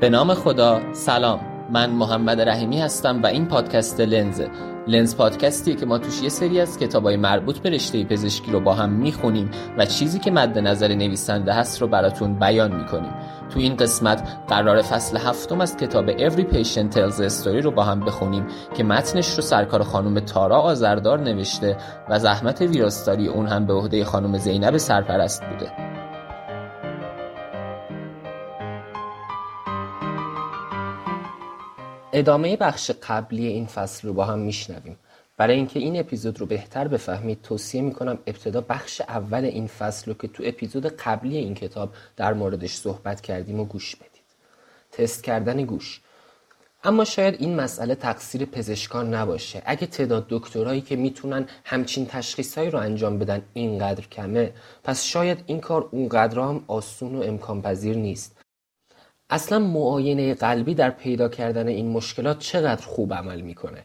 به نام خدا سلام. من محمد رحیمی هستم و این پادکست لنزه لنز پادکستیه که ما توش یه سری از کتابای مربوط به رشته پزشکی رو با هم می‌خونیم و چیزی که مد نظر نویسنده هست رو براتون بیان می‌کنیم. تو این قسمت قرار فصل هفتم از کتاب Every Patient Tells a Story رو با هم بخونیم که متنش رو سرکار خانم تارا آزردار نوشته و زحمت ویراستاری اون هم به عهده خانم زینب سرپرست بوده. ادامه بخش قبلی این فصل رو با هم میشنویم. برای اینکه این اپیزود رو بهتر بفهمید توصیه می‌کنم ابتدا بخش اول این فصل رو که تو اپیزود قبلی این کتاب در موردش صحبت کردیم و گوش بدید. تست کردن گوش. اما شاید این مسئله تقصیر پزشکان نباشه. اگه تعداد دکترایی که می‌تونن همچین تشخیصهایی رو انجام بدن اینقدر کمه پس شاید این کار اونقدر هم آسون و امکان پذیر نیست. اصلا معاینه قلبی در پیدا کردن این مشکلات چقدر خوب عمل می‌کنه؟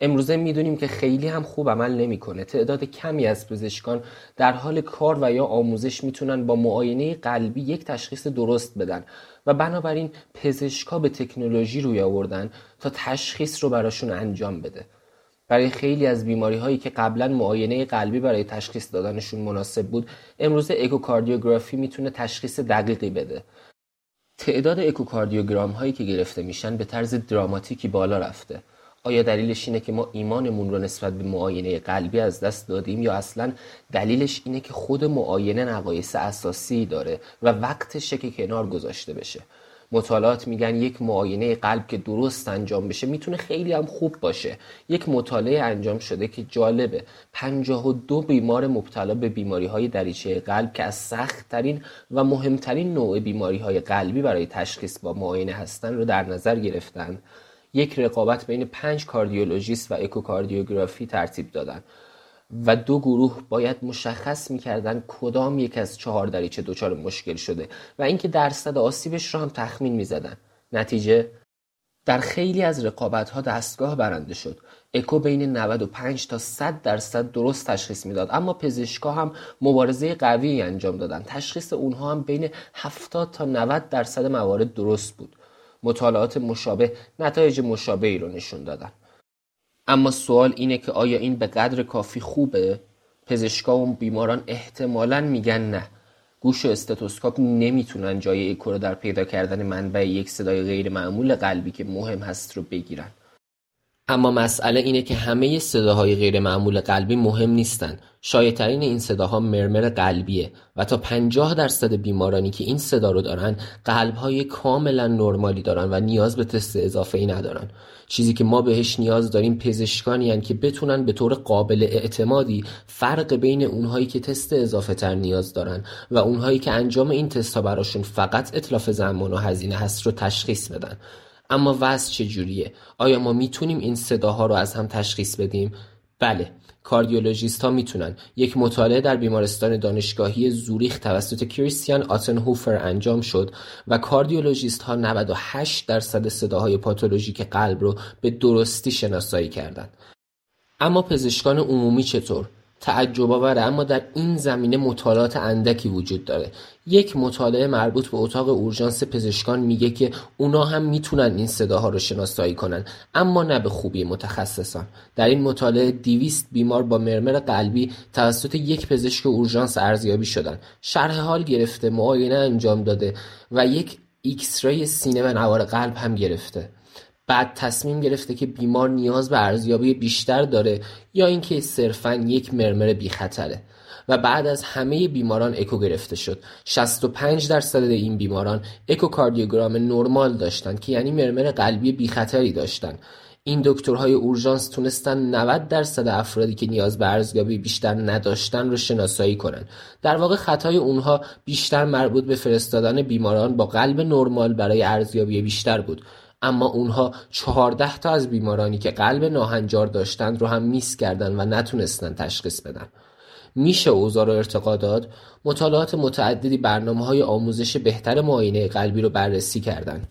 امروزه می‌دونیم که خیلی هم خوب عمل نمی‌کنه. تعداد کمی از پزشکان در حال کار و یا آموزش می‌تونن با معاینه قلبی یک تشخیص درست بدن و بنابراین پزشکا به تکنولوژی روی آوردن تا تشخیص رو براشون انجام بده. برای خیلی از بیماری هایی که قبلا معاینه قلبی برای تشخیص دادنشون مناسب بود امروزه اکوکاردیوگرافی می‌تونه تشخیص دقیقی بده. تعداد اکوکاردیوگرام هایی که گرفته میشن به طرز دراماتیکی بالا رفته. آیا دلیلش اینه که ما ایمانمون رو نسبت به معاینه قلبی از دست دادیم یا اصلا دلیلش اینه که خود معاینه نقایص اساسی داره و وقتشه که کنار گذاشته بشه؟ مطالعات میگن یک معاینه قلب که درست انجام بشه می‌تونه خیلی هم خوب باشه. یک مطالعه انجام شده که جالبه. 52 بیمار مبتلا به بیماری های دریچه قلب که از سخت ترین و مهمترین نوع بیماری های قلبی برای تشخیص با معاینه هستن رو در نظر گرفتن. یک رقابت بین پنج کاردیولوژیست و اکوکاردیوگرافی ترتیب دادن. و دو گروه باید مشخص می‌کردن کدام یک از چهار دریچه دچار مشکل شده و اینکه درصد آسیبش رو هم تخمین می‌زدن. نتیجه در خیلی از رقابت ها دستگاه برنده شد. اکو بین 95 تا 100 درصد درست تشخیص می‌داد. اما پزشکا هم مبارزه قوی انجام دادن. تشخیص اونها هم بین 70 تا 90 درصد موارد درست بود. مطالعات مشابه نتایج مشابهی رو نشون دادن. اما سوال اینه که آیا این به قدر کافی خوبه؟ پزشکا و بیماران احتمالا میگن نه گوش و استتوسکوپ نمی‌تونن جای اکو رو در پیدا کردن منبع یک صدای غیر معمول قلبی که مهم هست رو بگیرن اما مسئله اینه که همه صداهای غیر معمول قلبی مهم نیستن. شایعترین این صداها مرمر قلبیه و تا 50 درصد بیمارانی که این صدا رو دارن قلبهای کاملا نرمالی دارن و نیاز به تست اضافه ای ندارن. چیزی که ما بهش نیاز داریم پزشکانی هن که بتونن به طور قابل اعتمادی فرق بین اونهایی که تست اضافه تر نیاز دارن و اونهایی که انجام این تست ها براشون فقط اطلاف زمان و هزینه هست رو تشخیص بدن. اما وضع چجوریه؟ آیا ما می‌تونیم این صداها رو از هم تشخیص بدیم؟ بله کاردیولوژیست ها می‌تونن یک مطالعه در بیمارستان دانشگاهی زوریخ توسط کریستیان آتنهوفر انجام شد و کاردیولوژیست ها 98 درصد صداهای پاتولوژیک قلب رو به درستی شناسایی کردند. اما پزشکان عمومی چطور؟ تعجب آوره اما در این زمینه مطالعات اندکی وجود داره. یک مطالعه مربوط به اتاق اورژانس پزشکان میگه که اونا هم می‌تونن این صداها رو شناسایی کنن اما نه به خوبی متخصصان. در این مطالعه دیویست بیمار با murmur قلبی توسط یک پزشک اورژانس ارزیابی شدن. شرح حال گرفته معاینه انجام داده و یک X-ray سینه و نوار قلب هم گرفته. بعد تصمیم گرفته که بیمار نیاز به ارزیابی بیشتر داره یا اینکه صرفا یک murmur بی‌خطره و بعد از همه بیماران اکو گرفته شد. 65 درصد این بیماران اکوکاردیوگرام نرمال داشتند که یعنی مرمر قلبی خطری داشتند. این دکترهای اورژانس تونستن 90 درصد افرادی که نیاز به ارزیابی بیشتر نداشتن رو شناسایی کنن. در واقع خطای اونها بیشتر مربوط به فرستادن بیماران با قلب نرمال برای ارزیابی بیشتر بود. اما اونها چهارده تا از بیمارانی که قلب ناهنجار داشتند رو هم میس کردن و نتونستن تشخیص بدن. میشه اوضاع رو ارتقا داد؟ مطالعات متعددی برنامه های آموزش بهتر معاینه قلبی رو بررسی کردن.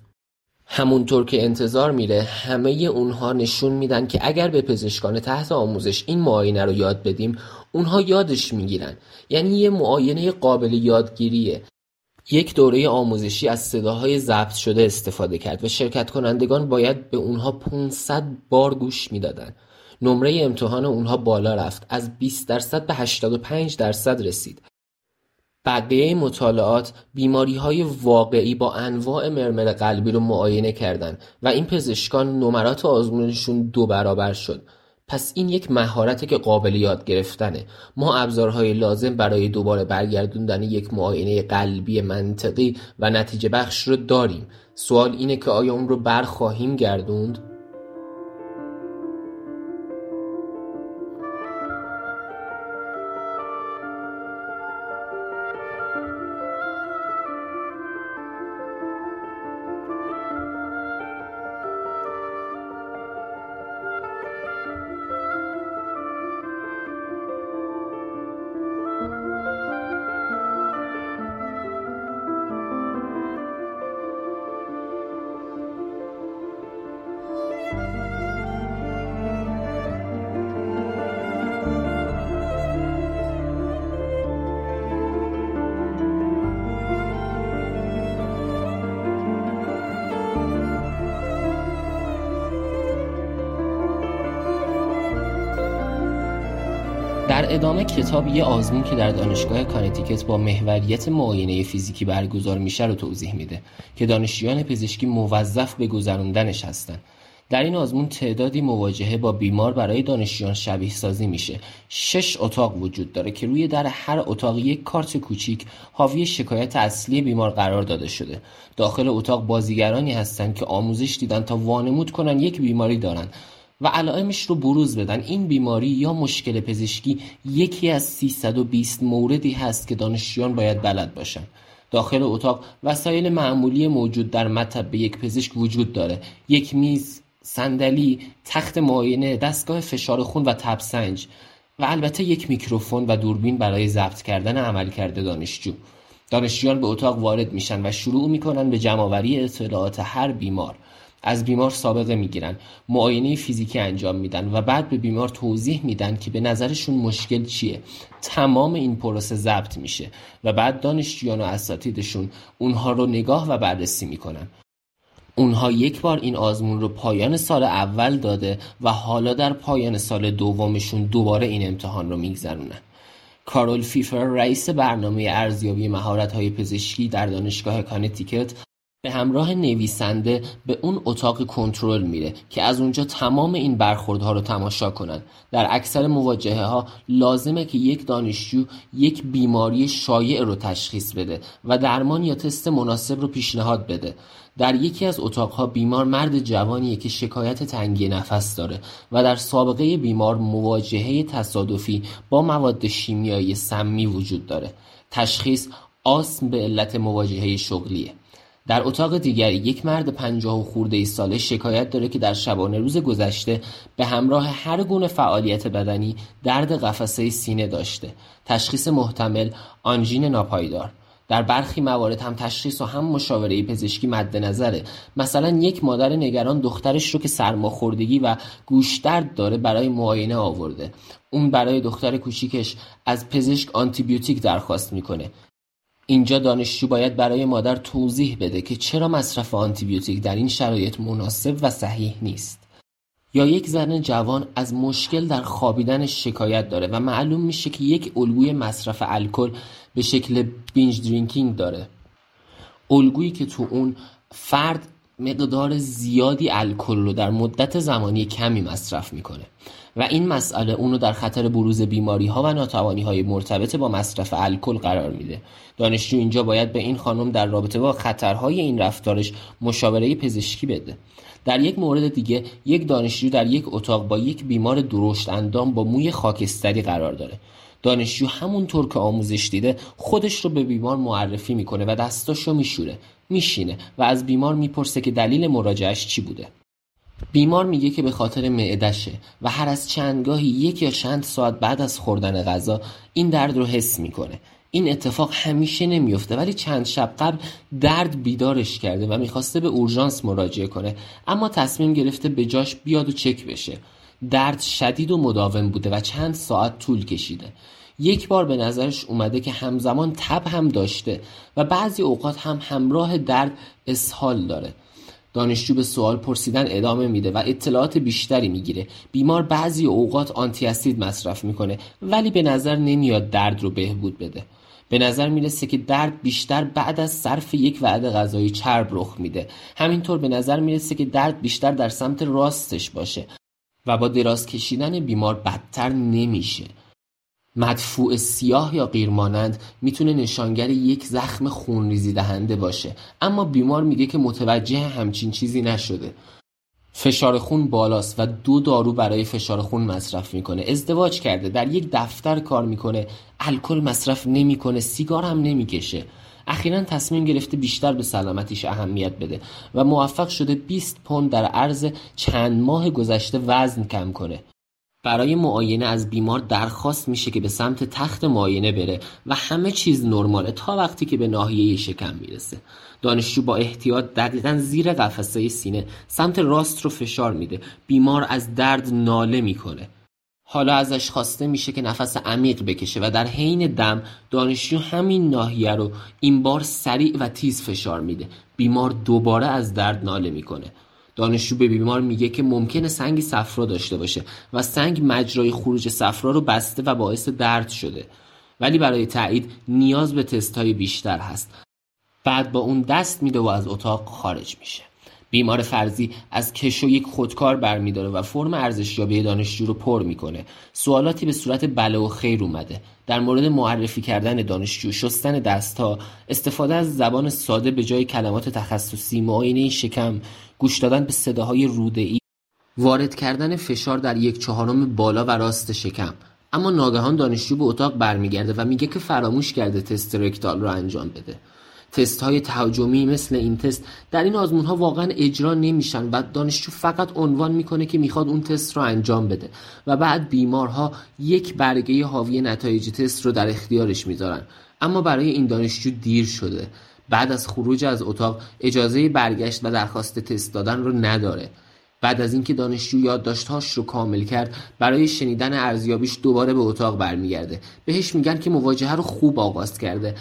همونطور که انتظار میره همه اونها نشون میدن که اگر به پزشکان تحت آموزش این معاینه رو یاد بدیم اونها یادش می‌گیرن. یعنی یه معاینه قابل یادگیریه. یک دوره آموزشی از صداهای ضبط شده استفاده کرد و شرکت کنندگان باید به اونها 500 بار گوش می‌دادند. نمره امتحان اونها بالا رفت. از 20 درصد به 85 درصد رسید. بقیه مطالعات های واقعی با انواع مرمر قلبی رو معاینه کردن و این پزشکان نمرات آزمونشون دو برابر شد. پس این یک مهارته که قابل یاد گرفتنه ما ابزارهای لازم برای دوباره برگردوندن یک معاینه قلبی منطقی و نتیجه بخش رو داریم سوال اینه که آیا اون رو برخواهیم گردوند؟ ادامه کتاب یه آزمون که در دانشگاه کانتیکت با محوریت معاینه فیزیکی برگزار میشه رو توضیح میده که دانشجویان پزشکی موظف به گذروندنش هستن. در این آزمون تعدادی مواجهه با بیمار برای دانشجویان شبیه سازی میشه. شش اتاق وجود داره که روی در هر اتاق یک کارت کوچیک حاوی شکایت اصلی بیمار قرار داده شده. داخل اتاق بازیگرانی هستند که آموزش دیدن تا وانمود کنن یک بیماری دارن. و علائمش رو بروز بدن. این بیماری یا مشکل پزشکی یکی از 320 موردی هست که دانشجویان باید بلد باشن. داخل اتاق وسایل معمولی موجود در مطب یک پزشک وجود داره. یک میز صندلی تخت معاینه دستگاه فشار خون و تبسنج و البته یک میکروفون و دوربین برای ضبط کردن عملکرد دانشجو. دانشجویان به اتاق وارد میشن و شروع می‌کنن به جمعآوری اطلاعات هر بیمار. از بیمار سابقه می‌گیرن معاینه فیزیکی انجام میدن و بعد به بیمار توضیح میدن که به نظرشون مشکل چیه. تمام این پروسه ضبط میشه و بعد دانشجویان و اساتیدشون اونها رو نگاه و بررسی می‌کنن. اونها یک بار این آزمون رو پایان سال اول داده و حالا در پایان سال دومشون دوباره این امتحان رو میگذرونن. کارول فیفر رئیس برنامه ارزیابی مهارت‌های پزشکی در دانشگاه کانتیکت به همراه نویسنده به اون اتاق کنترل میره که از اونجا تمام این برخوردها رو تماشا کنن. در اکثر مواجهه ها لازمه که یک دانشجو یک بیماری شایع رو تشخیص بده و درمان یا تست مناسب رو پیشنهاد بده. در یکی از اتاقها بیمار مرد جوانیه که شکایت تنگی نفس داره و در سابقه بیمار مواجهه تصادفی با مواد شیمیایی سمی وجود داره. تشخیص آسم به علت مواجهه شغلیه. در اتاق دیگری یک مرد پنجاه و خورده ساله شکایت داره که در شبانه روز گذشته به همراه هر گونه فعالیت بدنی درد قفسه سینه داشته. تشخیص محتمل آنژین ناپایدار. در برخی موارد هم تشخیص و هم مشاوره پزشکی مد نظره. مثلا یک مادر نگران دخترش رو که سرماخوردگی و گوشدرد داره برای معاینه آورده. اون برای دختر کوچیکش از پزشک آنتیبیوتیک درخواست می‌کنه. اینجا دانشجو باید برای مادر توضیح بده که چرا مصرف آنتیبیوتیک در این شرایط مناسب و صحیح نیست. یا یک زن جوان از مشکل در خوابیدنش شکایت داره و معلوم میشه که یک الگوی مصرف الکل به شکل بینج درینکینگ داره. الگویی که تو اون فرد مقدار زیادی الکل رو در مدت زمانی کمی مصرف می‌کنه. و این مسئله اونو در خطر بروز بیماری ها و ناتوانی های مرتبط با مصرف الکل قرار میده. دانشجو اینجا باید به این خانم در رابطه با خطرهای این رفتارش مشاوره پزشکی بده. در یک مورد دیگه یک دانشجو در یک اتاق با یک بیمار درشت اندام با موی خاکستری قرار داره. دانشجو همونطور که آموزش دیده خودش رو به بیمار معرفی می‌کنه و دستاشو میشوره میشینه و از بیمار می‌پرسه که دلیل مراجعش چی بوده. بیمار میگه که به خاطر معدشه و هر از چندگاهی یک یا چند ساعت بعد از خوردن غذا این درد رو حس می‌کنه. این اتفاق همیشه نمیفته ولی چند شب قبل درد بیدارش کرده و می‌خواسته به اورژانس مراجعه کنه اما تصمیم گرفته به جاش بیاد و چک بشه. درد شدید و مداوم بوده و چند ساعت طول کشیده. یک بار به نظرش اومده که همزمان تب هم داشته و بعضی اوقات هم همراه درد اسهال داره. دانشجو به سوال پرسیدن ادامه میده و اطلاعات بیشتری می‌گیره. بیمار بعضی اوقات آنتی اسید مصرف می‌کنه ولی به نظر نمیاد درد رو بهبود بده. به نظر می‌رسه که درد بیشتر بعد از صرف یک وعده غذایی چرب رخ میده. همینطور به نظر می‌رسه که درد بیشتر در سمت راستش باشه. و با دراز کشیدن بیمار بدتر نمیشه. مدفوع سیاه یا قیرمانند می‌تونه نشانگر یک زخم خونریزی دهنده باشه اما بیمار میگه که متوجه همچین چیزی نشده. فشار خون بالاست و دو دارو برای فشار خون مصرف می‌کنه. ازدواج کرده در یک دفتر کار می‌کنه الکل مصرف نمی‌کنه سیگار هم نمی‌کشه. اخیرا تصمیم گرفته بیشتر به سلامتیش اهمیت بده و موفق شده 20 پوند در عرض چند ماه گذشته وزن کم کنه. برای معاینه از بیمار درخواست میشه که به سمت تخت معاینه بره و همه چیز نرماله تا وقتی که به ناحیه شکم می‌رسه. دانشجو با احتیاط دقیقا زیر قفسه سینه سمت راست رو فشار میده. بیمار از درد ناله می‌کنه. حالا ازش خواسته میشه که نفس عمیق بکشه و در حین دم دانشجو همین ناحیه رو این بار سریع و تیز فشار میده. بیمار دوباره از درد ناله می‌کنه. دانشجو به بیمار میگه که ممکنه سنگ صفرا داشته باشه و سنگ مجرای خروج صفرا رو بسته و باعث درد شده. ولی برای تایید نیاز به تست های بیشتر هست. بعد با اون دست میده و از اتاق خارج میشه. بیمار فرضی از کش و یک خودکار برمیداره و فرم ارزشیابی دانشجو رو پر می‌کنه. سوالاتی به صورت بله و خیر اومده. در مورد معرفی کردن دانشجو شستن دستها استفاده از زبان ساده به جای کلمات تخصصی معاینه شکم گوش دادن به صداهای رودهای وارد کردن فشار در یک چهارم بالا و راست شکم. اما ناگهان دانشجو به اتاق برمیگرده و میگه که فراموش کرده تست رکتال رو انجام بده. تست های تهاجمی مثل این تست در این آزمون ها واقعا اجرا نمیشن و دانشجو فقط عنوان می‌کنه که می‌خواد اون تست رو انجام بده و بعد بیمارها یک برگه حاوی نتایج تست رو در اختیارش می‌ذارن. اما برای این دانشجو دیر شده. بعد از خروج از اتاق اجازه برگشت و درخواست تست دادن رو نداره. بعد از اینکه دانشجو یادداشتهاش رو کامل کرد برای شنیدن ارزیابیش دوباره به اتاق برمیگرده. بهش میگن که مواجهه رو خوب آغاز کرده.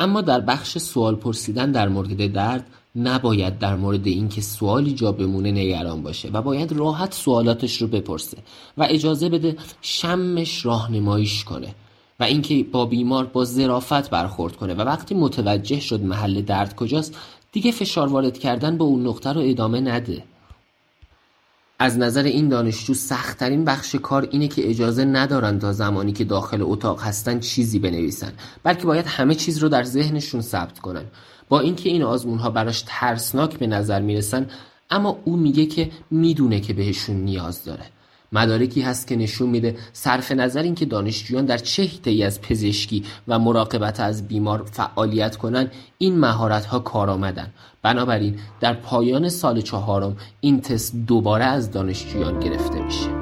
اما در بخش سوال پرسیدن در مورد درد نباید در مورد اینکه سوالی جا بمونه نگران باشه و باید راحت سوالاتش رو بپرسه و اجازه بده شمش راهنماییش کنه و اینکه با بیمار با ظرافت برخورد کنه و وقتی متوجه شد محل درد کجاست دیگه فشار وارد کردن به اون نقطه رو ادامه نده. از نظر این دانشجو سختترین بخش کار اینه که اجازه ندارن تا زمانی که داخل اتاق هستن چیزی بنویسن بلکه باید همه چیز رو در ذهنشون ثبت کنن. با اینکه این آزمون ها براش ترسناک به نظر می‌رسن اما او میگه که می‌دونه که بهشون نیاز داره. مدارکی هست که نشون میده صرف نظر اینکه دانشجویان در چه حیطه‌ای از پزشکی و مراقبت از بیمار فعالیت کنند این مهارت ها کارآمدن بنابراین در پایان سال چهارم این تست دوباره از دانشجویان گرفته میشه.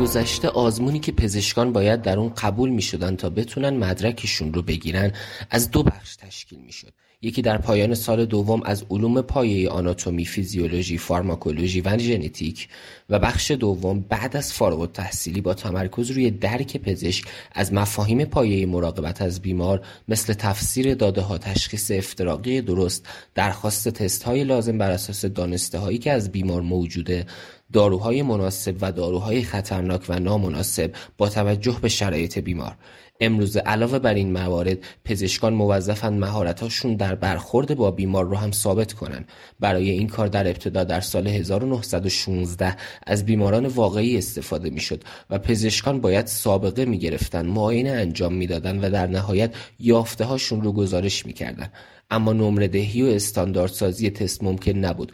گذشته آزمونی که پزشکان باید در اون قبول می شدن تا بتونن مدرکشون رو بگیرن از دو بخش تشکیل می شد. یکی در پایان سال دوم از علوم پایه آناتومی، فیزیولوژی، فارماکولوژی و ژنتیک و بخش دوم بعد از فارغ التحصیلی با تمرکز روی درک پزشک از مفاهیم پایه مراقبت از بیمار مثل تفسیر داده ها، تشخیص افتراقی درست، درخواست تست های لازم بر اساس دانسته هایی که از بیمار موجوده داروهای مناسب و داروهای خطرناک و نامناسب با توجه به شرایط بیمار. امروزه علاوه بر این موارد پزشکان موظفند مهارت‌هاشون در برخورد با بیمار رو هم ثابت کنن. برای این کار در ابتدا در سال 1916 از بیماران واقعی استفاده می‌شد و پزشکان باید سابقه می‌گرفتن معاینه انجام می‌دادن و در نهایت یافته هاشون رو گزارش می‌کردن. اما نمره دهی و استانداردسازی تست ممکن نبود.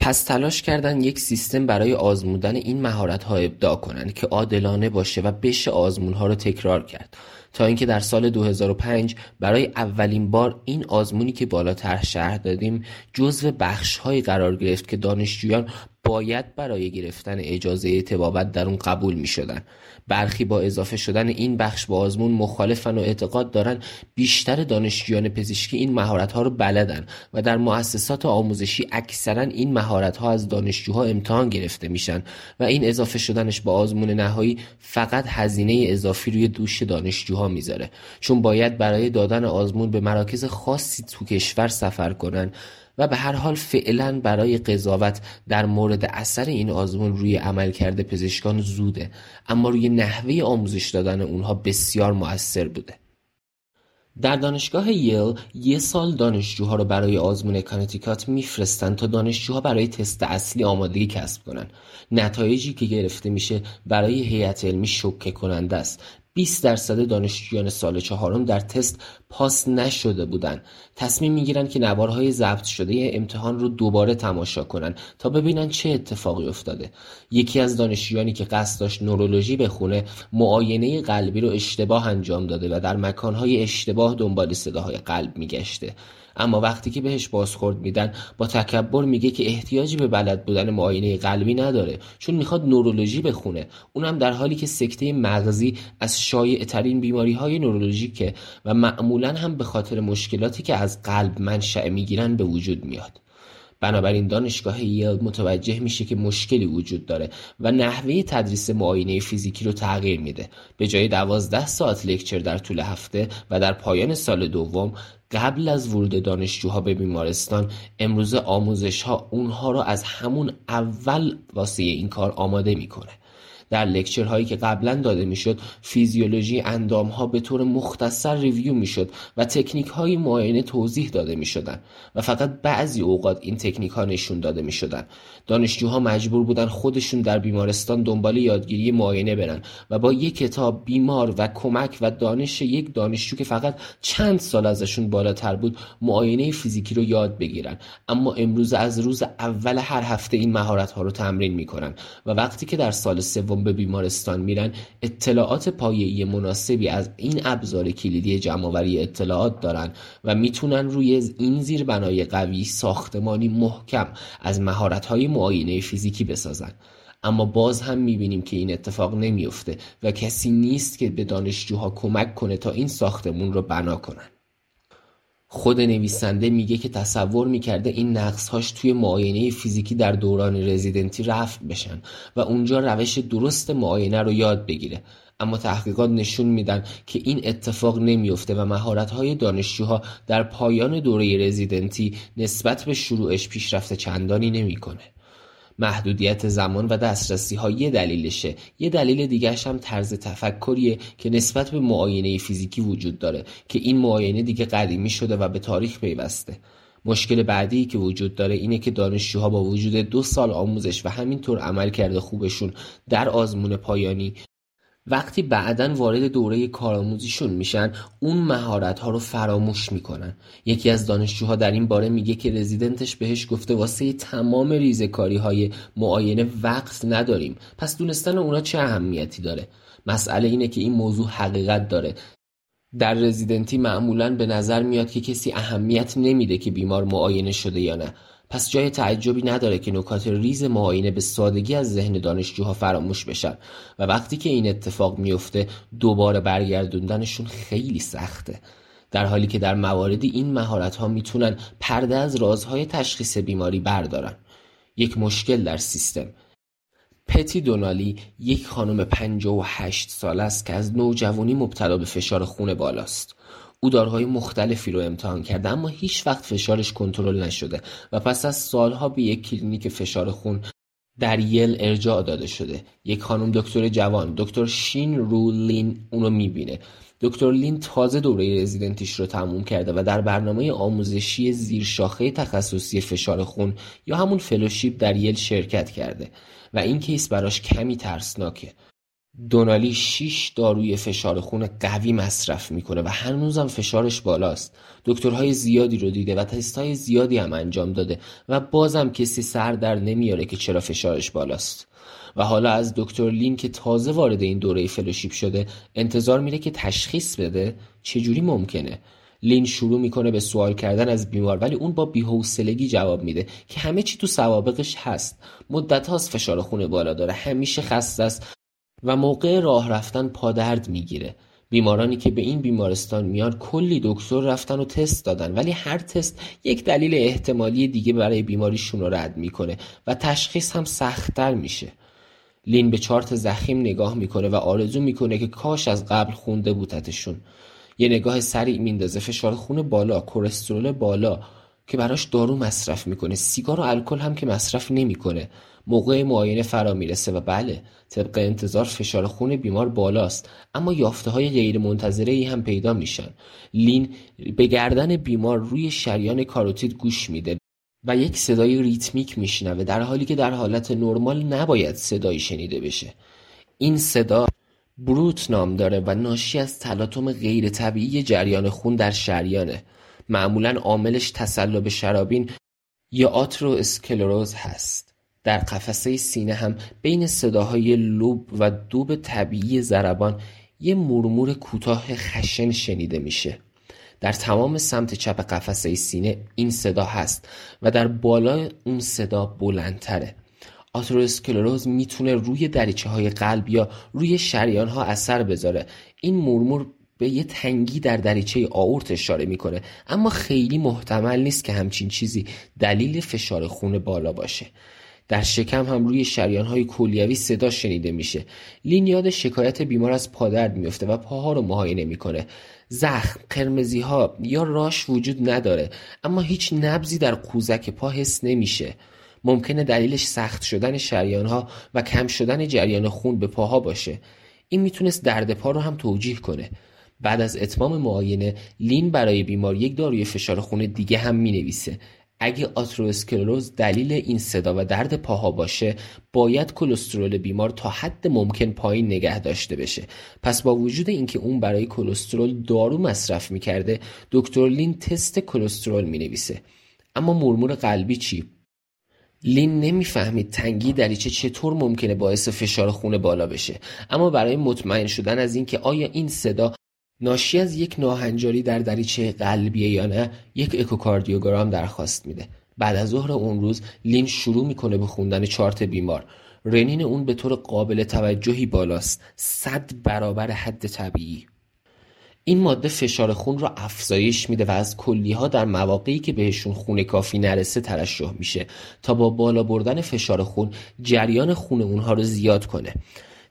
پس تلاش کردن یک سیستم برای آزمودن این مهارت ها ابداع کنند که عادلانه باشه و بشه آزمون ها رو تکرار کرد. تا اینکه در سال 2005 برای اولین بار این آزمونی که بالاتر شرح دادیم جزو بخشهایی قرار گرفت که دانشجویان باید برای گرفتن اجازه تبابت در اون قبول می شدن. برخی با اضافه شدن این بخش با آزمون مخالفن و اعتقاد دارن بیشتر دانشجویان پزشکی این مهارت ها رو بلدن و در مؤسسات آموزشی اکثرا این مهارت ها از دانشجوها امتحان گرفته میشن و این اضافه شدنش با آزمون نهایی فقط هزینه اضافی روی دوش دانشجوها می‌ذاره چون باید برای دادن آزمون به مراکز خاصی تو کشور سفر کنن و به هر حال فعلا برای قضاوت در مورد اثر این آزمون روی عملکرد پزشکان زوده اما روی نحوه آموزش دادن اونها بسیار مؤثر بوده. در دانشگاه یل یه سال دانشجوها رو برای آزمون کانتیکات میفرستن تا دانشجوها برای تست اصلی آمادگی کسب کنن. نتایجی که گرفته میشه برای هیئت علمی شوکه کننده است. 20 درصد دانشجویان سال چهارم در تست پاس نشده بودند. تصمیم می‌گیرن که نوارهای ضبط شده امتحان رو دوباره تماشا کنن تا ببینن چه اتفاقی افتاده. یکی از دانشجویانی که قصد داشت نورولوژی بخونه معاینه قلبی رو اشتباه انجام داده و در مکانهای اشتباه دنبال صداهای قلب میگشته. اما وقتی که بهش بازخورد میدن با تکبر میگه که احتیاجی به بلد بودن معاینه قلبی نداره چون می‌خواد نورولوژی بخونه. اونم در حالی که سکته مغزی از شایع ترین بیماری های نورولوژیکه و معمولا هم به خاطر مشکلاتی که از قلب منشأ می‌گیرن به وجود میاد. بنابراین دانشگاه یل متوجه میشه که مشکلی وجود داره و نحوه تدریس معاینه فیزیکی رو تغییر میده. به جای دوازده ساعت لکچر در طول هفته و در پایان سال دوم قبل از ورود دانشجوها به بیمارستان امروز آموزش ها اونها رو از همون اول واسه این کار آماده می‌کنه. در لکچرهایی که قبلا داده می‌شد فیزیولوژی ها به طور مختصر ریویو می‌شد و تکنیک های معاینه توضیح داده می‌شدن و فقط بعضی اوقات این تکنیک ها نشون داده می‌شدن دانشجوها مجبور بودن خودشون در بیمارستان دنبال یادگیری معاینه برن و با یک کتاب بیمار و کمک و دانش یک دانشجو که فقط چند سال ازشون بالاتر بود معاینه فیزیکی رو یاد بگیرن. اما امروز از روز اول هر هفته این مهارت ها رو تمرین می‌کنن و وقتی که در سال سوم به بیمارستان میرن اطلاعات پایه‌ای مناسبی از این ابزار کلیدی جمعآوری اطلاعات دارن و می‌تونن روی این زیربنای قوی ساختمانی محکم از مهارت‌های معاینه فیزیکی بسازن. اما باز هم می‌بینیم که این اتفاق نمیافته و کسی نیست که به دانشجوها کمک کنه تا این ساختمون رو بنا کنن. خود نویسنده میگه که تصور می‌کرده این نقصهاش توی معاینه فیزیکی در دوران رزیدنتی رفت بشن و اونجا روش درست معاینه رو یاد بگیره اما تحقیقات نشون میدن که این اتفاق نمیافته و مهارت‌های دانشجوها در پایان دوره رزیدنتی نسبت به شروعش پیشرفت چندانی نمی‌کنه. محدودیت زمان و دسترسی ها یه دلیلشه. یه دلیل دیگرش هم طرز تفکریه که نسبت به معاینه فیزیکی وجود داره که این معاینه دیگه قدیمی شده و به تاریخ پیوسته. مشکل بعدی که وجود داره اینه که دانشجوها با وجود دو سال آموزش و همینطور عمل کرده خوبشون در آزمون پایانی وقتی بعدا وارد دوره کارآموزیشون میشن اون مهارت ها رو فراموش می‌کنن. یکی از دانشجوها در این باره میگه که رزیدنتش بهش گفته واسه تمام ریزکاری های معاینه وقت نداریم. پس دونستن اونا چه اهمیتی داره؟ مسئله اینه که این موضوع حقیقت داره. در رزیدنتی معمولا به نظر میاد که کسی اهمیت نمیده که بیمار معاینه شده یا نه. پس جای تعجبی نداره که نکات ریز معاینه به سادگی از ذهن دانشجوها فراموش بشن و وقتی که این اتفاق میفته دوباره برگردوندنشون خیلی سخته. در حالی که در مواردی این مهارت ها می‌تونن پرده از رازهای تشخیص بیماری بردارن. یک مشکل در سیستم. پتی دونالی یک خانم 58 سال است که از نوجوانی مبتلا به فشار خون بالاست. او داروهای مختلفی رو امتحان کرده اما هیچ وقت فشارش کنترل نشده و پس از سالها به یک کلینیک فشار خون در یل ارجاع داده شده. یک خانم دکتر جوان دکتر شین رو لین اونو می‌بینه. دکتر لین تازه دوره رزیدنتیش رو تموم کرده و در برنامه آموزشی زیر شاخه تخصصی فشار خون یا همون fellowship در یل شرکت کرده و این case براش کمی ترسناکه. دونالی 6 داروی فشار خون قوی مصرف می‌کنه و هنوزم فشارش بالاست. دکترهای زیادی رو دیده و تستهای زیادی هم انجام داده و بازم کسی سر در نمیاره که چرا فشارش بالاست. و حالا از دکتر لین که تازه وارد این دوره fellowship شده انتظار میره که تشخیص بده چجوری ممکنه. لین شروع می‌کنه به سوال کردن از بیمار ولی اون با بی‌حوصلگی جواب میده که همه چی تو سوابقش هست. مدت هاست فشار خون بالا داره همیشه خسته است. و موقع راه رفتن پادرد می‌گیره. بیمارانی که به این بیمارستان میان کلی دکتر رفتن و تست دادن ولی هر تست یک دلیل احتمالی دیگه برای بیماریشون رو رد می‌کنه و تشخیص هم سختتر میشه. لین به چارت زخیم نگاه می‌کنه و آرزو می‌کنه که کاش از قبل خونده بودتشون. یه نگاه سریع میندازه فشار خون بالا کلسترول بالا. که براش دارو مصرف می‌کنه. سیگار و الکل هم که مصرف نمی‌کنه. موقع معاینه فرا می‌رسه و بله طبق انتظار فشار خون بیمار بالاست. اما یافته های غیر منتظره ای هم پیدا میشن. لین به گردن بیمار روی شریان کاروتید گوش میده و یک صدای ریتمیک میشنوه در حالی که در حالت نرمال نباید صدایی شنیده بشه. این صدا بروت نام داره و ناشی از تلاطم غیر طبیعی جریان خون در شریانه. معمولا عاملش تسلب شرابین یا آترو اسکلروز هست. در قفسه سینه هم بین صداهای لوب و دوب طبیعی ضربان یه مرمور کوتاه خشن شنیده میشه. در تمام سمت چپ قفسه سینه این صدا هست و در بالای اون صدا بلندتره. آتروسکلروز می‌تونه روی دریچه های قلب یا روی شریان ها اثر بذاره. این مرمور به یه تنگی در دریچه آورت اشاره می‌کنه. اما خیلی محتمل نیست که همچین چیزی دلیل فشار خون بالا باشه. در شکم هم روی شریان های کلیوی صدا شنیده میشه. لین یاد شکایت بیمار از پادرد میفته و پاها رو معاینه می‌کنه. زخم قرمزی ها یا راش وجود نداره اما هیچ نبزی در قوزک پا حس نمیشه. ممکنه دلیلش سخت شدن شریان ها و کم شدن جریان خون به پاها باشه. این می‌تونست درد پا رو هم توجیه کنه. بعد از اتمام معاینه لین برای بیمار یک داروی فشار خون دیگه هم می‌نویسه. اگه آترواسکلروز دلیل این صدا و درد پاها باشه باید کلسترول بیمار تا حد ممکن پایین نگه داشته بشه. پس با وجود اینکه اون برای کلسترول دارو مصرف می‌کرده دکتر لین تست کلسترول می‌نویسه. اما مرمور قلبی چی؟ لین نمی‌فهمید تنگی دریچه چطور ممکنه باعث فشار خون بالا بشه. اما برای مطمئن شدن از اینکه آیا این صدا ناشی از یک ناهنجاری در دریچه قلبیه یا نه یک اکوکاردیوگرام درخواست میده. بعد از ظهر اون روز لین شروع می‌کنه به خوندن چارت بیمار. رنین اون به طور قابل توجهی بالاست. صد برابر حد طبیعی. این ماده فشار خون را افزایش میده و از کلیها در مواقعی که بهشون خون کافی نرسه ترشح میشه تا با بالا بردن فشار خون جریان خون اونها رو زیاد کنه.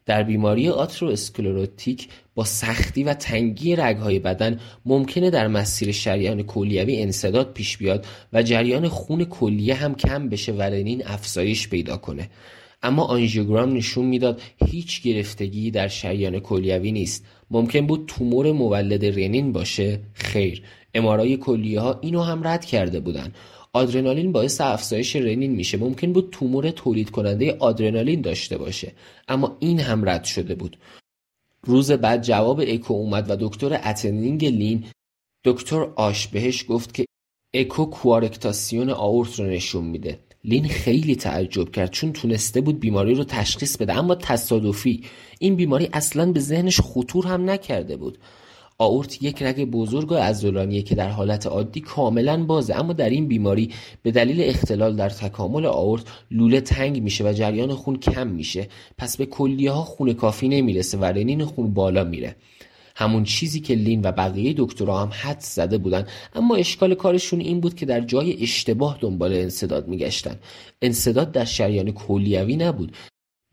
در بیماری آترواسکلروتیک با سختی و تنگی رگهای بدن ممکنه در مسیر شریان کلیوی انصداد پیش بیاد و جریان خون کلیه هم کم بشه و رنین افزایش پیدا کنه. اما آنژیوگرام نشون می‌داد هیچ گرفتگی در شریان کلیوی نیست. ممکن بود تومور مولد رنین باشه؟ خیر. MRI کلیه ها اینو هم رد کرده بودن. آدرنالین باعث افزایش رنین میشه. ممکن بود تومور تولید کننده آدرنالین داشته باشه. اما این هم رد شده بود. روز بعد جواب اکو اومد و دکتر attending لین دکتر آش بهش گفت که اکو کوارکتاسیون آورت رو نشون میده. لین خیلی تعجب کرد چون تونسته بود بیماری رو تشخیص بده. اما تصادفی. این بیماری اصلا به ذهنش خطور هم نکرده بود. آورت یک رگ بزرگ و عضلانیه که در حالت عادی کاملا بازه. اما در این بیماری به دلیل اختلال در تکامل آورت لوله تنگ میشه و جریان خون کم میشه. پس به کلیه ها خون کافی نمی‌رسه و رنین خون بالا میره. همون چیزی که لین و بقیه دکترها هم حد زده بودن. اما اشکال کارشون این بود که در جای اشتباه دنبال انصداد میگشتن. انصداد در شریان کلیوی نبود.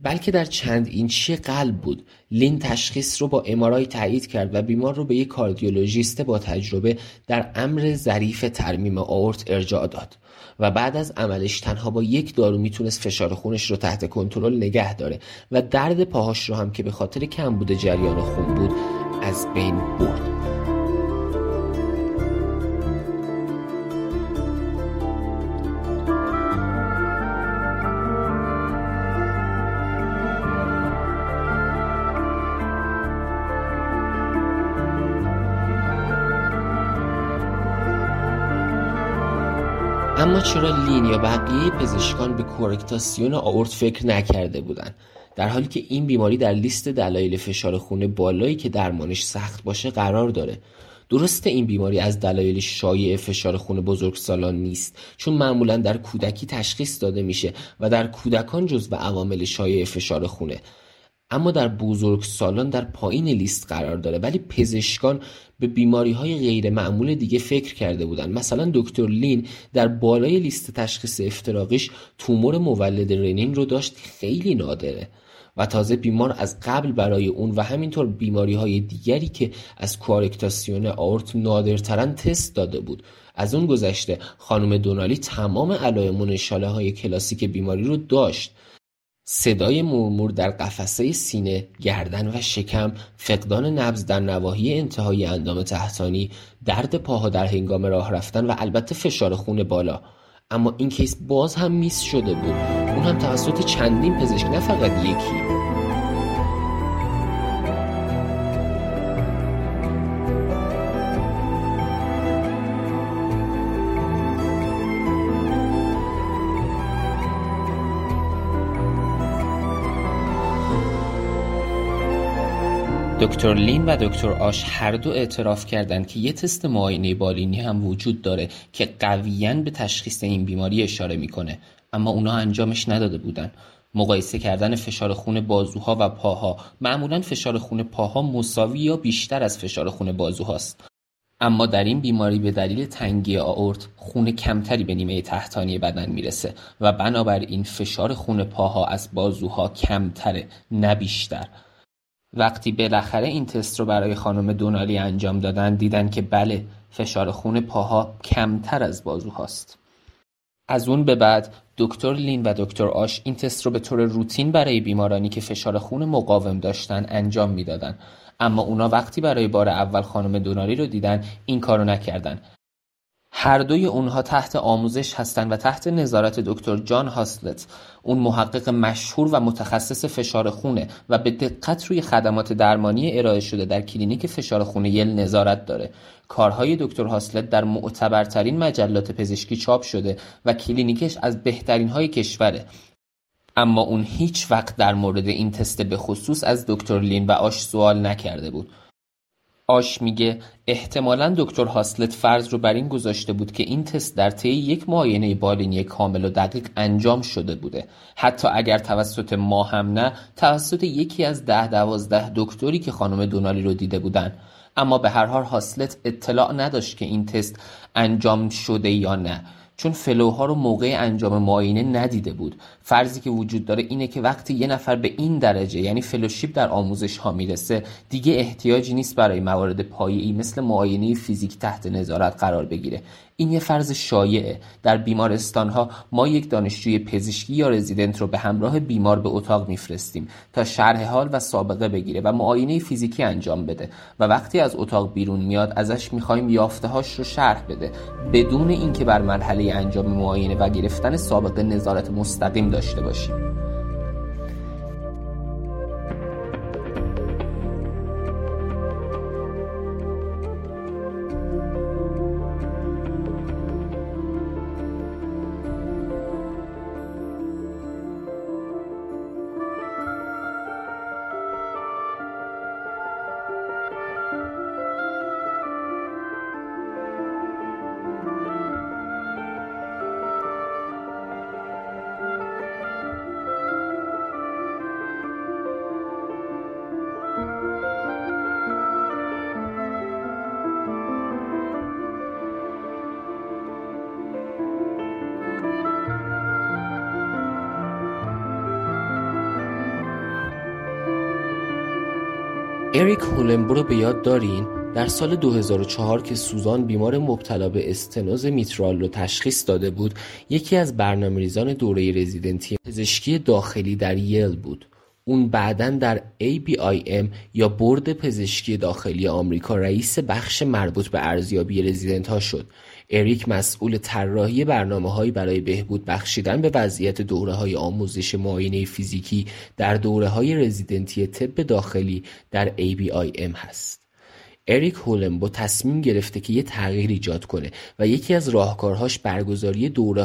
بلکه در چند اینچی قلب بود. لین تشخیص رو با امارای تایید کرد و بیمار رو به یک کاردیولوژیست با تجربه در امر ظریف ترمیم آورت ارجاع داد و بعد از عملش تنها با یک دارو می‌تونست فشار خونش رو تحت کنترل نگه داره و درد پاهاش رو هم که به خاطر کم بوده جریان خون بود از بین برد. چرا لین یا بقیه پزشکان به کورکتاسیون آورت فکر نکرده بودند در حالی که این بیماری در لیست دلایل فشار خون بالایی که درمانش سخت باشه قرار داره. درسته این بیماری از دلایل شایع فشار خون بزرگسالان نیست چون معمولا در کودکی تشخیص داده میشه و در کودکان جزو عوامل شایع فشار خونه. اما در بزرگسالان در پایین لیست قرار داره. ولی پزشکان به بیماری های غیر معمول دیگه فکر کرده بودن. مثلا دکتر لین در بالای لیست تشخیص افتراقیش تومور مولد رنین رو داشت خیلی نادره و تازه بیمار از قبل برای اون و همینطور بیماری های دیگری که از کوارکتاسیون آورت نادرترن تست داده بود. از اون گذشته خانم دونالی تمام علائم و های کلاسیک بیماری رو داشت. صدای مورمور در قفسه سینه، گردن و شکم، فقدان نبض در نواحی انتهای اندام تحتانی، درد پاها در هنگام راه رفتن و البته فشار خون بالا. اما این کیس باز هم میس شده بود. اون هم توسط چندین پزشک نه فقط یکی. دکتر لین و دکتر آش هر دو اعتراف کردند که یه تست معاینه بالینی هم وجود داره که قویا به تشخیص این بیماری اشاره می‌کنه. اما اونا انجامش نداده بودن. مقایسه کردن فشار خون بازوها و پاها. معمولا فشار خون پاها مساوی یا بیشتر از فشار خون بازوهاست اما در این بیماری به دلیل تنگی آورت خون کمتری به نیمه تحتانی بدن می‌رسه و بنابراین فشار خون پاها از بازوها کمتره نه بیشتر. وقتی بالاخره این تست رو برای خانم دونالی انجام دادن دیدن که بله فشار خون پاها کمتر از بازوهاست. از اون به بعد دکتر لین و دکتر آش این تست رو به طور روتین برای بیمارانی که فشار خون مقاوم داشتن انجام می‌دادن. اما اونا وقتی برای بار اول خانم دونالی رو دیدن این کارو نکردن. هر دوی اونها تحت آموزش هستند و تحت نظارت دکتر جان هاسلت. اون محقق مشهور و متخصص فشار خونه و به دقت روی خدمات درمانی ارائه شده در کلینیک فشار خونه یل نظارت داره. کارهای دکتر هاسلت در معتبرترین مجلات پزشکی چاپ شده و کلینیکش از بهترین های کشوره. اما اون هیچ وقت در مورد این تست به خصوص از دکتر لین و آش سوال نکرده بود. آش میگه احتمالا دکتر هاسلت فرض رو بر این گذاشته بود که این تست در طی یک معاینه بالینی کامل و دقیق انجام شده بوده. حتی اگر توسط ما هم نه توسط یکی از ده دوازده دکتری که خانم دونالی رو دیده بودن. اما به هر حال هاسلت اطلاع نداشت که این تست انجام شده یا نه. چون فلوها رو موقع انجام معاینه ندیده بود. فرضی که وجود داره اینه که وقتی یه نفر به این درجه یعنی فلوشیپ در آموزش ها می‌رسه دیگه احتیاجی نیست برای موارد پایه‌ای مثل معاینه فیزیک تحت نظارت قرار بگیره. این یه فرض شایعه. در بیمارستان ها ما یک دانشجوی پزشکی یا رزیدنت رو به همراه بیمار به اتاق میفرستیم تا شرح حال و سابقه بگیره و معاینه فیزیکی انجام بده و وقتی از اتاق بیرون میاد ازش می‌خوایم یافته هاش رو شرح بده. بدون اینکه بر مرحله انجام معاینه و گرفتن سابقه نظارت مستقیم داشته باشیم. اریک هولنبو رو به یاد دارین؟ در سال 2004 که سوزان بیمار مبتلا به استنوز میترال رو تشخیص داده بود یکی از برنامه ریزان دوره رزیدنتی پزشکی داخلی در یل بود اون بعدا در ABIM یا برد پزشکی داخلی آمریکا رئیس بخش مربوط به ارزیابی رزیدنت ها شد اریک مسئول طراحی برنامههایی برای بهبود بخشیدن به وضعیت های آموزش معاینه فیزیکی در های رزیدنتی طب داخلی در ABIM هست. اریک هولنبو تصمیم گرفته که یه تغییر ایجاد کنه و یکی از راهکارهاش برگزاری دوره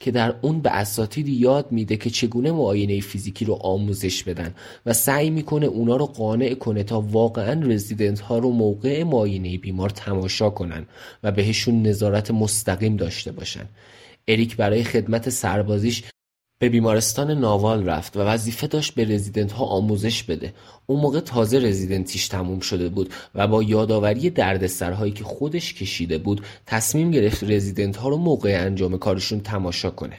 که در اون به اساتید یاد میده که چگونه معاینه فیزیکی رو آموزش بدن و سعی می‌کنه اونا رو قانع کنه تا واقعا رزیدنت ها رو موقع معاینه بیمار تماشا کنن و بهشون نظارت مستقیم داشته باشن. اریک برای خدمت سربازیش به بیمارستان ناوال رفت و وظیفه داشت به رزیدنت ها آموزش بده. اون موقع تازه رزیدنتیش تموم شده بود و با یادآوری دردسرهایی که خودش کشیده بود تصمیم گرفت رزیدنت ها رو موقع انجام کارشون تماشا کنه.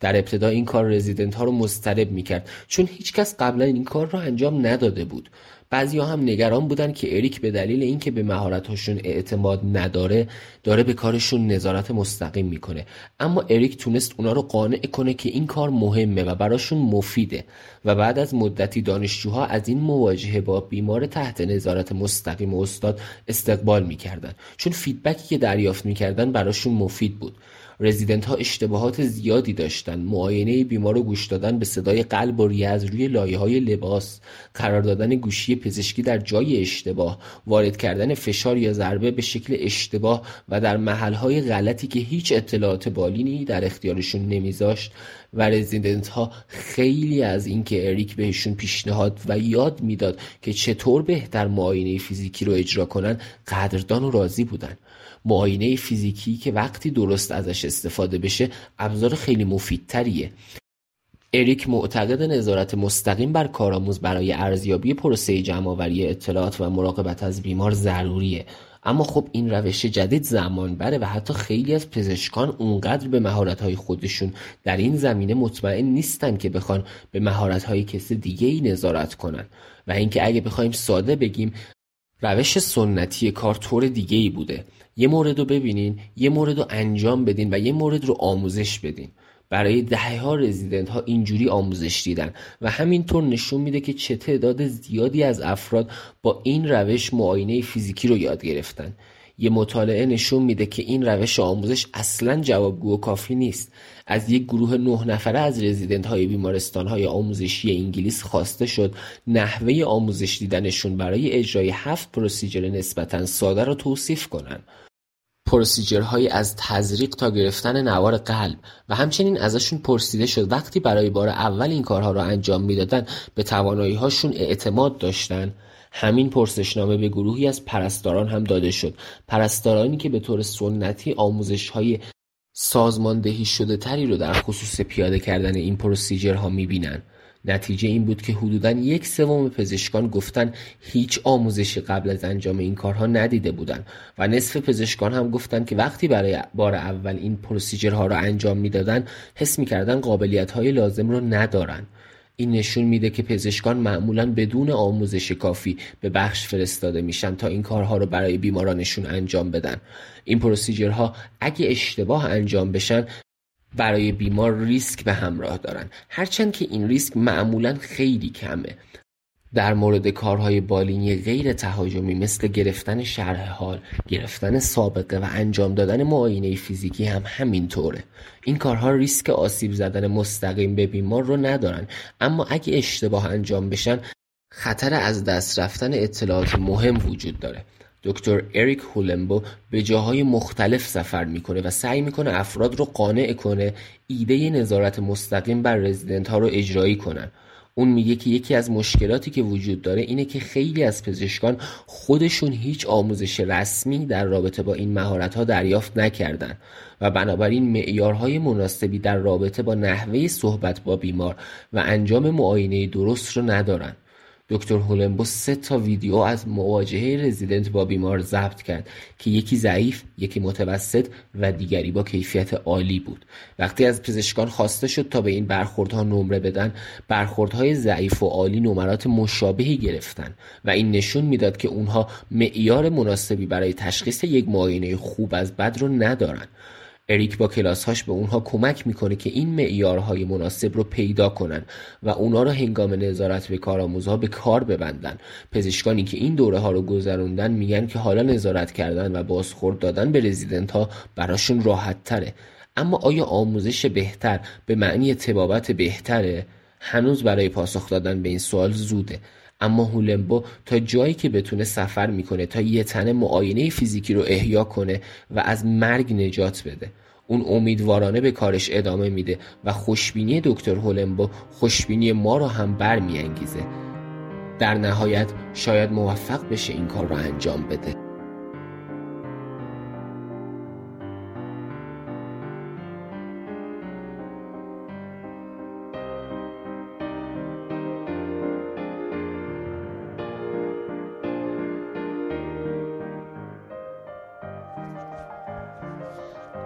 در ابتدا این کار رزیدنت ها رو مضطرب می‌کرد چون هیچکس قبلا این کار را انجام نداده بود. بعضیا هم نگران بودن که اریک به دلیل اینکه به مهارت‌هاشون اعتماد نداره داره به کارشون نظارت مستقیم می‌کنه. اما اریک تونست اونا رو قانع کنه که این کار مهمه و براشون مفیده و بعد از مدتی دانشجوها از این مواجهه با بیمار تحت نظارت مستقیم استاد استقبال می‌کردن. چون feedback ی که دریافت می‌کردن براشون مفید بود. رزیدنت ها اشتباهات زیادی داشتن معاینه بیمار رو گوش دادن به صدای قلب و ریز روی لایه های لباس قرار دادن گوشی پزشکی در جای اشتباه وارد کردن فشار یا ضربه به شکل اشتباه و در های غلطی که هیچ اطلاعات بالینی در اختیارشون نمیذاشت و رزیدنت ها خیلی از اینکه اریک بهشون پیشنهاد و یاد می‌داد که چطور بهتر معاینه فیزیکی رو اجرا کنن قدردان و راضی بودن. معاینه فیزیکی که وقتی درست ازش استفاده بشه ابزار خیلی مفیدتریه. اریک معتقد نظارت مستقیم بر کارآموز برای ارزیابی پروسه جمعآوری اطلاعات و مراقبت از بیمار ضروریه. اما خب این روش جدید زمان بره و حتی خیلی از پزشکان اونقدر به مهارت‌های خودشون در این زمینه مطمئن نیستن که بخوان به مهارت‌های کسی دیگه ای نظارت کنن. و اینکه اگه بخوایم ساده بگیم روش سنتی کار طور دیگه ای بوده. یه مورد رو ببینین یه مورد رو انجام بدین و یه مورد رو آموزش بدین. برای دهه ها رزیدنت ها اینجوری آموزش دیدن و همینطور نشون میده که چه تعداد زیادی از افراد با این روش معاینه فیزیکی رو یاد گرفتن. یه مطالعه نشون میده که این روش آموزش اصلا جوابگو و کافی نیست. از یک گروه نه نفره از رزیدنت های بیمارستان های آموزشی انگلیس خواسته شد نحوه آموزش دیدنشون برای اجرای هفت پروسیجر نسبتا ساده را توصیف کنند پروسیجرهایی از تزریق تا گرفتن نوار قلب و همچنین ازشون پرسیده شد وقتی برای بار اول این کارها را انجام می‌دادن به تواناییهاشون اعتماد داشتن. همین پرسشنامه به گروهی از پرستاران هم داده شد. پرستارانی که به طور سنتی آموزش های سازماندهی شده تری رو در خصوص پیاده کردن این پروسیجرها می‌بینن. نتیجه این بود که حدودا یک سوم پزشکان گفتن هیچ آموزشی قبل از انجام این کارها ندیده بودند و نصف پزشکان هم گفتند که وقتی برای بار اول این پروسیجرها را انجام می‌دادند حس می‌کردن قابلیت های لازم را ندارند این نشون میده که پزشکان معمولا بدون آموزش کافی به بخش فرستاده میشن تا این کارها رو برای بیمارانشون انجام بدن. این پروسیجرها اگه اشتباه انجام بشن برای بیمار ریسک به همراه دارن. هرچند که این ریسک معمولا خیلی کمه. در مورد کارهای بالینی غیر تهاجمی مثل گرفتن شرح حال، گرفتن سابقه و انجام دادن معاینه فیزیکی هم همینطوره. این کارها ریسک آسیب زدن مستقیم به بیمار رو ندارن اما اگه اشتباه انجام بشن خطر از دست رفتن اطلاعات مهم وجود داره. دکتر اریک هولنبو به جاهای مختلف سفر می‌کنه و سعی می‌کنه افراد رو قانع کنه ایده نظارت مستقیم بر رزیدنت ها رو اجرایی کنن اون میگه که یکی از مشکلاتی که وجود داره اینه که خیلی از پزشکان خودشون هیچ آموزش رسمی در رابطه با این مهارت ها دریافت نکردن و بنابراین معیارهای مناسبی در رابطه با نحوه صحبت با بیمار و انجام معاینه درست رو ندارن. دکتر هولنبو سه تا ویدیو از مواجهه رزیدنت با بیمار ضبط کرد که یکی ضعیف، یکی متوسط و دیگری با کیفیت عالی بود. وقتی از پزشکان خواسته شد تا به این برخوردها نمره بدن، برخوردهای ضعیف و عالی نمرات مشابهی گرفتن و این نشون می‌داد که اونها معیار مناسبی برای تشخیص یک معاینه خوب از بد رو ندارن. اریک با کلاسهاش به اونها کمک می‌کنه که این معیارهای مناسب رو پیدا کنن و اونا رو هنگام نظارت به کارآموزها به کار ببندن. پزشکانی که این دوره ها رو گذروندن میگن که حالا نظارت کردن و بازخورد دادن به رزیدنت ها براشون راحت تره. اما آیا آموزش بهتر به معنی تبابت بهتره؟ هنوز برای پاسخ دادن به این سوال زوده. اما هولنبو تا جایی که بتونه سفر می‌کنه تا یه تنه معاینه فیزیکی رو احیا کنه و از مرگ نجات بده. اون امیدوارانه به کارش ادامه میده و خوشبینی دکتر هولنبو خوشبینی ما رو هم برمیانگیزه. در نهایت شاید موفق بشه این کار رو انجام بده.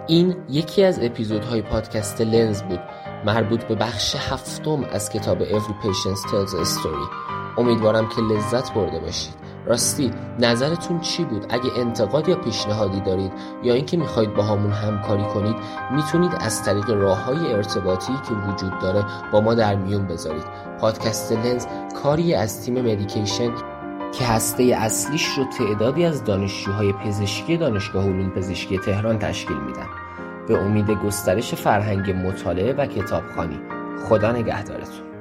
این یکی از اپیزودهای پادکست لنز بود مربوط به بخش هفتم از کتاب Every Patient Tells a Story. امیدوارم که لذت برده باشید. راستی نظرتون چی بود؟ اگه انتقاد یا پیشنهادی دارید یا اینکه می‌خواید با همون همکاری کنید می‌تونید از طریق راه های ارتباطی که وجود داره با ما در میون بذارید. پادکست لنز کاری از تیم مدیکیشن که هسته اصلیش رو تعدادی از دانشجوهای پزشکی دانشگاه علوم پزشکی تهران تشکیل میدن. به امید گسترش فرهنگ مطالعه و کتابخوانی خدا نگهدارتون.